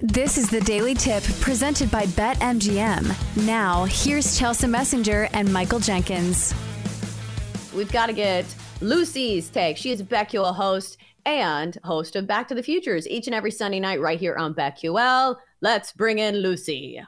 This is the Daily Tip presented by BetMGM. Now, here's Chelsa Messinger and Michael Jenkins. We've got to get Lucy's take. She is a BetQL host and host of Back to the Futures each and every Sunday night right here on BetQL. Let's bring in Lucy.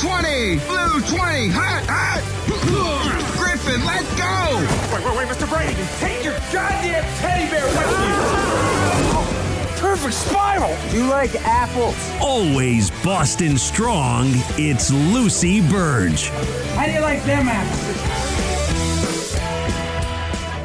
20. Blue 20. Hot, hot. Griffin, let's go. Wait, wait, wait, Mr. Brady. Take your goddamn teddy bear with you. Perfect spiral. You like apples? Always Boston strong, it's Lucy Burdge. How do you like them apples?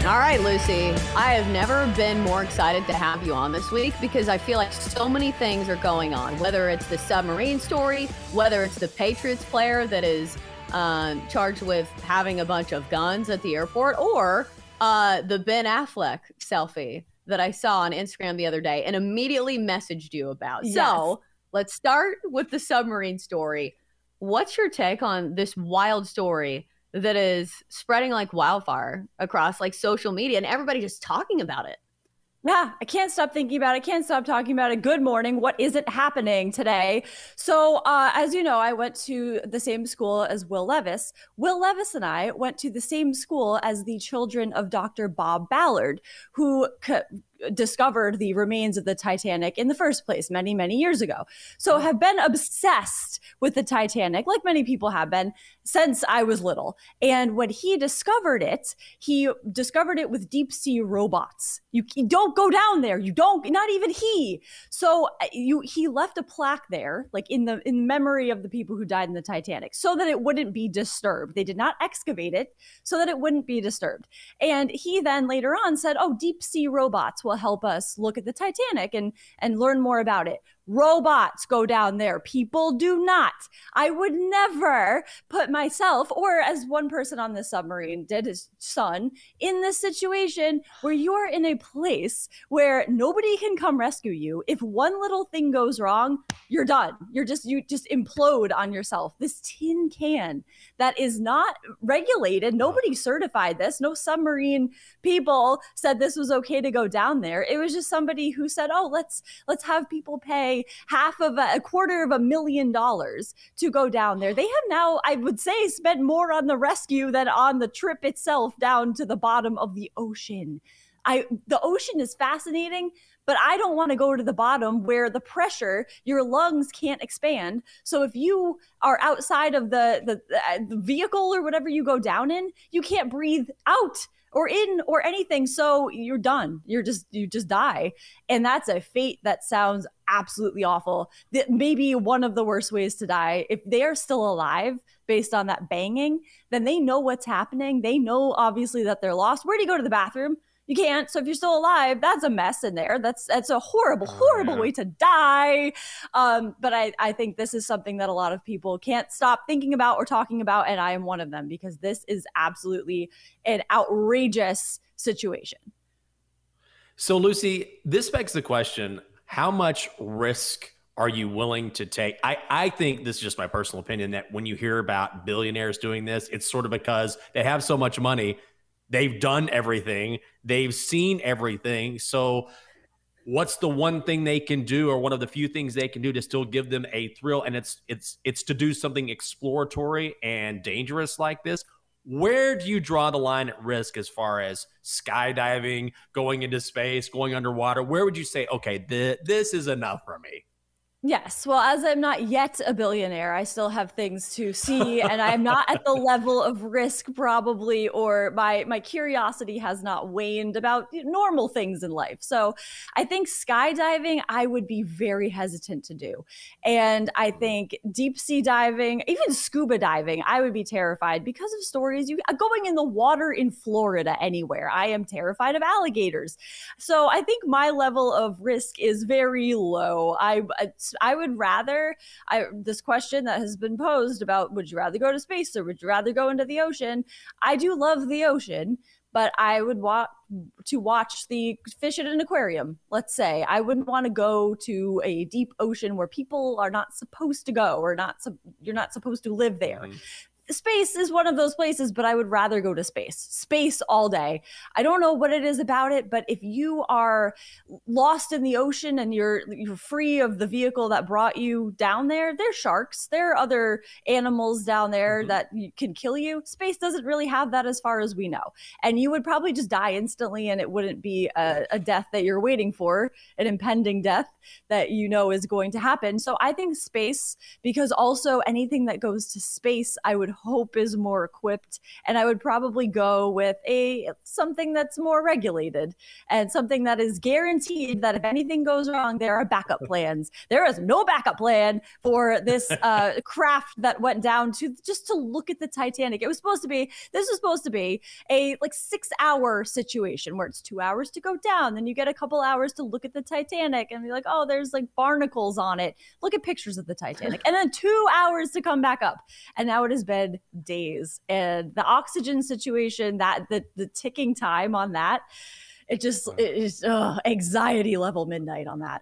All right, Lucy. I have never been more excited to have you on this week because I feel like so many things are going on. Whether it's the submarine story, whether it's the Patriots player that is uh, charged with having a bunch of guns at the airport, or uh, the Ben Affleck selfie that I saw on Instagram the other day and immediately messaged you about. Yes. So let's start with the submarine story. What's your take on this wild story that is spreading like wildfire across like social media and everybody just talking about it? Yeah, I can't stop thinking about it. I Can't stop talking about it. Good morning. What isn't happening today? So, uh, as you know, I went to the same school as Will Levis. Will Levis and I went to the same school as the children of Dr. Bob Ballard, who c- discovered the remains of the Titanic in the first place many, many years ago. So, have been obsessed with the Titanic, like many people have been since I was little. And when he discovered it, he discovered it with deep sea robots. You, you don't go down there. You don't. Not even he. So uh, you he left a plaque there, like in the in memory of the people who died in the Titanic, so that it wouldn't be disturbed. They did not excavate it so that it wouldn't be disturbed. And he then later on said, "Oh, deep sea robots help us look at the Titanic and and learn more about it." Robots go down there. People do not. I would never put myself, or as one person on the submarine did, his son, in this situation where you're in a place where nobody can come rescue you. If one little thing goes wrong, you're done. You're just, you just implode on yourself. This tin can that is not regulated, nobody certified this. No submarine people said this was okay to go down there. It was just somebody who said, oh, let's, let's have people pay half of a, a quarter of a million dollars to go down there. They have now, I would say, spent more on the rescue than on the trip itself down to the bottom of the ocean. I the ocean is fascinating, but I don't want to go to the bottom where the pressure, your lungs can't expand. So if you are outside of the the, the uh, vehicle or whatever you go down in, you can't breathe out or in or anything. So you're done. You're just you just die. And that's a fate that sounds absolutely awful. That maybe one of the worst ways to die if they are still alive based on that banging then they know what's happening. They know obviously that they're lost. Where do you go to the bathroom you can't. So if you're still alive, that's a mess in there. That's that's a horrible, horrible yeah. way to die. Um, but I, I think this is something that a lot of people can't stop thinking about or talking about, and I am one of them because this is absolutely an outrageous situation. So, Lucy, this begs the question how much risk are you willing to take? I, I think this is just my personal opinion that when you hear about billionaires doing this, it's sort of because they have so much money, they've done everything, they've seen everything. So, what's the one thing they can do or one of the few things they can do to still give them a thrill and it's it's it's to do something exploratory and dangerous like this where do you draw the line at risk as far as skydiving, going into space, going underwater? Where would you say, okay, th- this is enough for me? Yes. Well, as I'm not yet a billionaire, I still have things to see and I'm not at the level of risk probably or my my curiosity has not waned about normal things in life. So, I think skydiving I would be very hesitant to do. And I mm. think deep sea diving, even scuba diving, I would be terrified because of stories you going in the water in Florida anywhere. I am terrified of alligators. So, I think my level of risk is very low. I I would rather I this question that has been posed about would you rather go to space or would you rather go into the ocean? I do love the ocean, but I would want to watch the fish at an aquarium. Let's say I wouldn't want to go to a deep ocean where people are not supposed to go or not. You're not supposed to live there. Mm-hmm space is one of those places, but I would rather go to space. Space all day. I don't know what it is about it, but if you are lost in the ocean and you're you're free of the vehicle that brought you down there, there's sharks, there are other animals down there mm-hmm. that can kill you. Space doesn't really have that as far as we know. And you would probably just die instantly and it wouldn't be a, a death that you're waiting for, an impending death that you know is going to happen. So I think space because also anything that goes to space, I would hope is more equipped. And i would probably go with a something that's more regulated and something that is guaranteed that if anything goes wrong there are backup plans. There is no backup plan for this uh, craft that went down to just to look at the titanic. It was supposed to be this was supposed to be a like six hour situation where it's two hours to go down then you get a couple hours to look at the titanic and be like oh there's like barnacles on it. Look at pictures of the titanic. And then two hours to come back up. And now it has been days. And the oxygen situation, that the the ticking time on that, it just it is anxiety level midnight on that.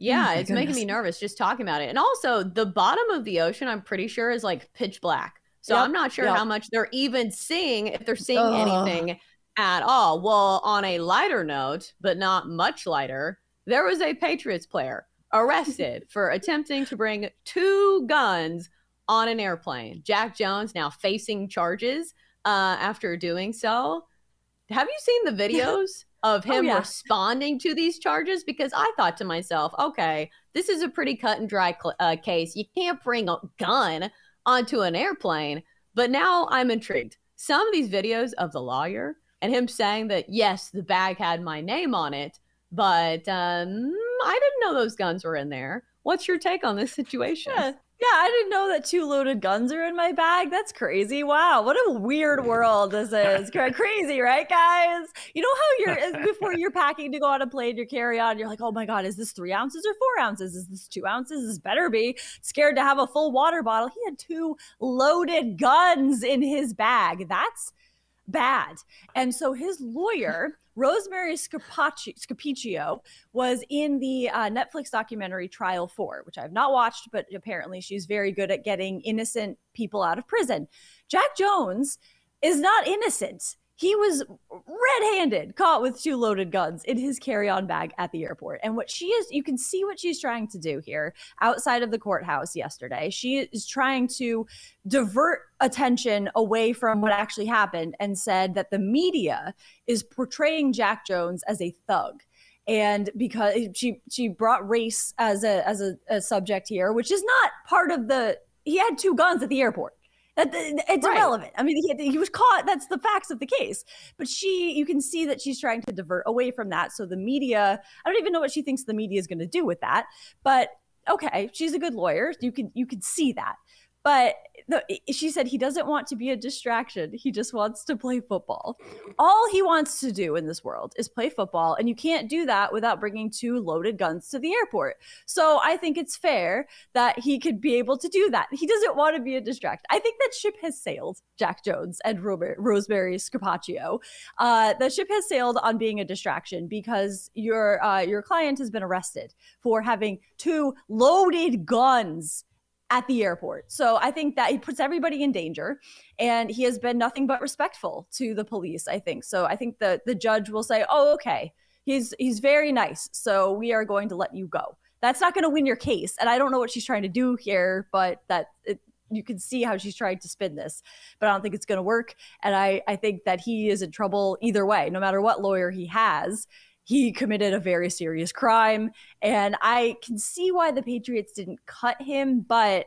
Yeah, oh it's goodness. making me nervous just talking about it. And also, the bottom of the ocean, I'm pretty sure, is like pitch black. So yep, I'm not sure yep. how much they're even seeing, if they're seeing Ugh. anything at all. Well, on a lighter note, but not much lighter, there was a Patriots player arrested for attempting to bring two guns on an airplane. Jack Jones now facing charges uh, after doing so. Have you seen the videos? Of oh, him oh, yeah. responding to these charges because I thought to myself, okay, this is a pretty cut and dry cl- uh, case. You can't bring a gun onto an airplane. But now I'm intrigued. Some of these videos of the lawyer and him saying that, yes, the bag had my name on it, but um, I didn't know those guns were in there. What's your take on this situation? Yeah Yeah, I didn't know that two loaded guns are in my bag. That's crazy. Wow, what a weird world this is. crazy, right, guys? You know how you're eh, before you're packing to go on a plane, you carry on. You're like, oh my god, is this three ounces or four ounces? Is this two ounces? This better be. Scared to have a full water bottle. He had two loaded guns in his bag. That's bad. And so his lawyer. Rosemary Scapicchio was in the uh, Netflix documentary Trial 4, which I've not watched, but apparently she's very good at getting innocent people out of prison. Jack Jones is not innocent he was red-handed caught with two loaded guns in his carry-on bag at the airport. And what she is you can see what she's trying to do here outside of the courthouse yesterday. She is trying to divert attention away from what actually happened and said that the media is portraying jack jones as a thug. And because she she brought race as a as a, a subject here which is not part of the he had two guns at the airport it's right. irrelevant. I mean, he, he was caught. That's the facts of the case. But she, you can see that she's trying to divert away from that. So the media, I don't even know what she thinks the media is going to do with that. But okay, she's a good lawyer. You can you can see that. But she said he doesn't want to be a distraction. He just wants to play football. All he wants to do in this world is play football. And you can't do that without bringing two loaded guns to the airport. So I think it's fair that he could be able to do that. He doesn't want to be a distraction. I think that ship has sailed, Jack Jones and Robert, Rosemary Scapicchio. Uh, the ship has sailed on being a distraction because your, uh, your client has been arrested for having two loaded guns at the airport. So I think that he puts everybody in danger and he has been nothing but respectful to the police, I think. So I think the the judge will say, "Oh, okay. He's he's very nice. So we are going to let you go." That's not going to win your case. And I don't know what she's trying to do here, but that it, you can see how she's trying to spin this, but I don't think it's going to work. And I, I think that he is in trouble either way, no matter what lawyer he has he committed a very serious crime. And I can see why the Patriots didn't cut him, but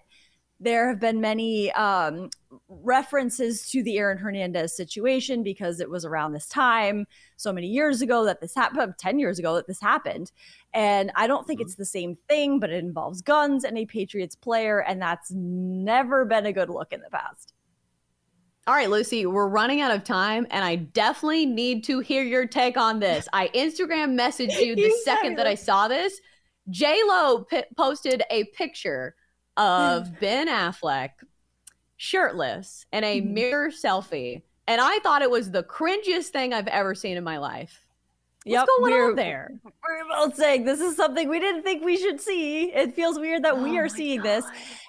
there have been many um, references to the Aaron Hernandez situation because it was around this time, so many years ago that this happened, 10 years ago that this happened. And I don't think mm-hmm. it's the same thing, but it involves guns and a Patriots player. And that's never been a good look in the past. All right, Lucy, we're running out of time, and I definitely need to hear your take on this. I Instagram messaged you the second that I saw this. J Lo p- posted a picture of Ben Affleck shirtless in a mm-hmm. mirror selfie, and I thought it was the cringiest thing I've ever seen in my life. What's yep, going on there? We're both saying this is something we didn't think we should see. It feels weird that oh we are seeing God. this.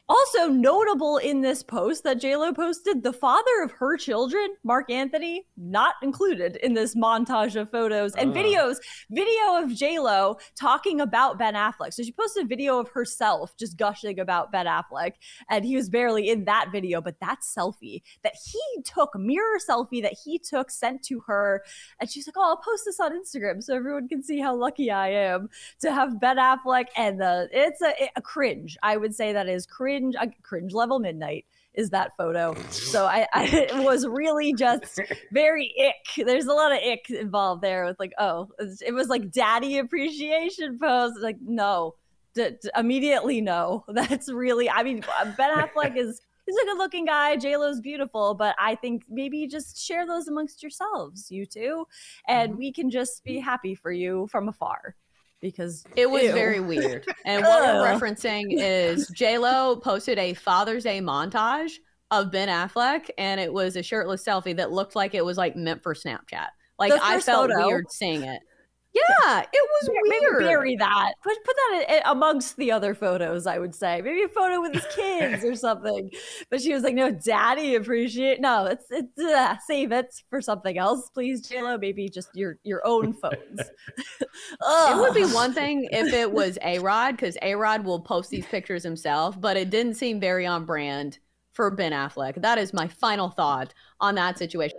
Also notable in this post that JLo posted, the father of her children, Marc Anthony, not included in this montage of photos and uh. videos. Video of JLo talking about Ben Affleck. So she posted a video of herself just gushing about Ben Affleck, and he was barely in that video, but that selfie that he took, mirror selfie that he took, sent to her, and she's like, "Oh, I'll post this on Instagram so everyone can see how lucky I am to have Ben Affleck." And the it's a, a cringe. I would say that is cringe a cringe level midnight is that photo. So I, I it was really just very ick. There's a lot of ick involved there with like, oh, it was like daddy appreciation post. Like, no, d- d- immediately no. That's really, I mean, Ben Affleck is. He's a good looking guy. JLo's beautiful, but I think maybe just share those amongst yourselves, you two, and mm-hmm. we can just be happy for you from afar because it was ew. very weird. And what we're referencing is J Lo posted a Father's Day montage of Ben Affleck, and it was a shirtless selfie that looked like it was like meant for Snapchat. Like I felt photo. weird seeing it. Yeah, it was maybe weird. bury that. Put put that amongst the other photos. I would say maybe a photo with his kids or something. But she was like, "No, Daddy appreciate. No, it's it's uh, save it for something else, please, JLo. Maybe just your your own phones." it would be one thing if it was A Rod because A Rod will post these pictures himself, but it didn't seem very on brand for Ben Affleck. That is my final thought on that situation.